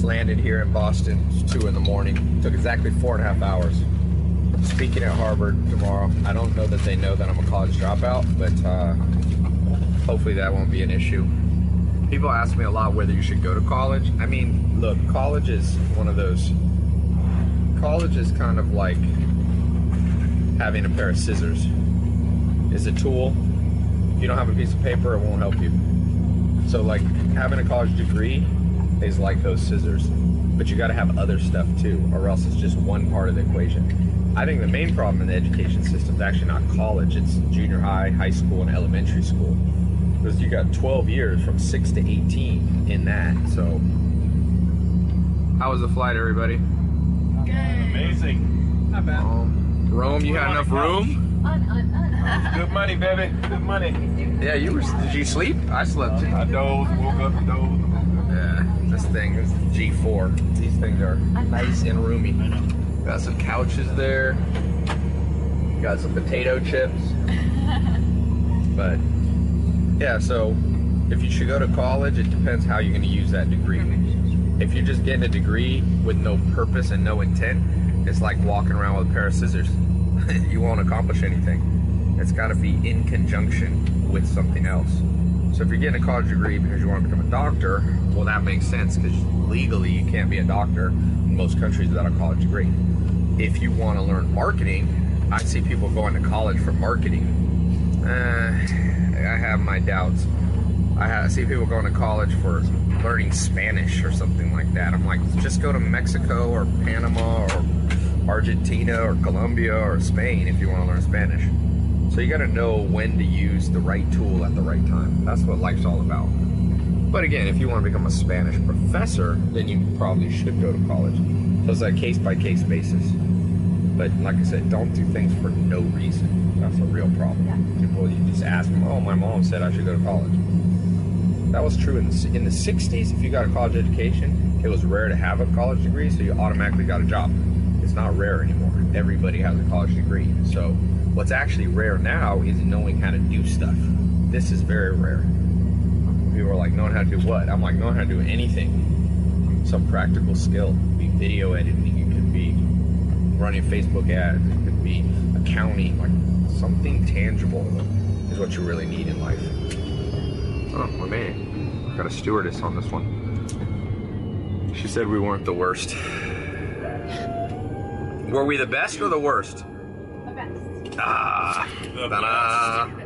just landed here in Boston. It's two in the morning. Took exactly four and a half hours. Speaking at Harvard tomorrow. I don't know that they know that I'm a college dropout, but uh, hopefully that won't be an issue. People ask me a lot whether you should go to college. I mean, look, college is one of those. College is kind of like having a pair of scissors. It's a tool. If you don't have a piece of paper, it won't help you. So, like, having a college degree is like those scissors, but you got to have other stuff too, or else it's just one part of the equation. I think the main problem in the education system is actually not college, it's junior high, high school, and elementary school. Because you got 12 years from 6 to 18 in that. So, how was the flight, everybody? Amazing. Not bad. Um, Rome, you had enough room? Un, un, un. Good money, baby. Good money. Yeah, you were. Did you sleep? I slept. I dozed, woke up, and dozed. Yeah, this thing is G4. These things are nice and roomy. Got some couches there. Got some potato chips. but yeah, so if you should go to college, it depends how you're going to use that degree. If you're just getting a degree with no purpose and no intent, it's like walking around with a pair of scissors. you won't accomplish anything. It's got to be in conjunction with something else. So if you're getting a college degree because you want to become a doctor, well, that makes sense because legally you can't be a doctor in most countries without a college degree. If you want to learn marketing, I see people going to college for marketing. Uh, I have my doubts. I, have, I see people going to college for learning Spanish or something like that. I'm like, just go to Mexico or Panama or Argentina or Colombia or Spain if you want to learn Spanish. So you got to know when to use the right tool at the right time. That's what life's all about. But again, if you want to become a Spanish professor, then you probably should go to college. So it's a case by case basis. But like I said, don't do things for no reason. That's a real problem. People, you just ask them, "Oh, my mom said I should go to college." That was true in the in the '60s. If you got a college education, it was rare to have a college degree, so you automatically got a job. It's not rare anymore. Everybody has a college degree. So what's actually rare now is knowing how to do stuff. This is very rare. People are like, knowing how to do what? I'm like, knowing how to do anything. Some practical skill. It could be video editing. It could be running Facebook ads. It could be accounting. Like something tangible is what you really need in life. Oh, my man. Got a stewardess on this one. She said we weren't the worst. Were we the best or the worst? The best. Ah, The ta-da.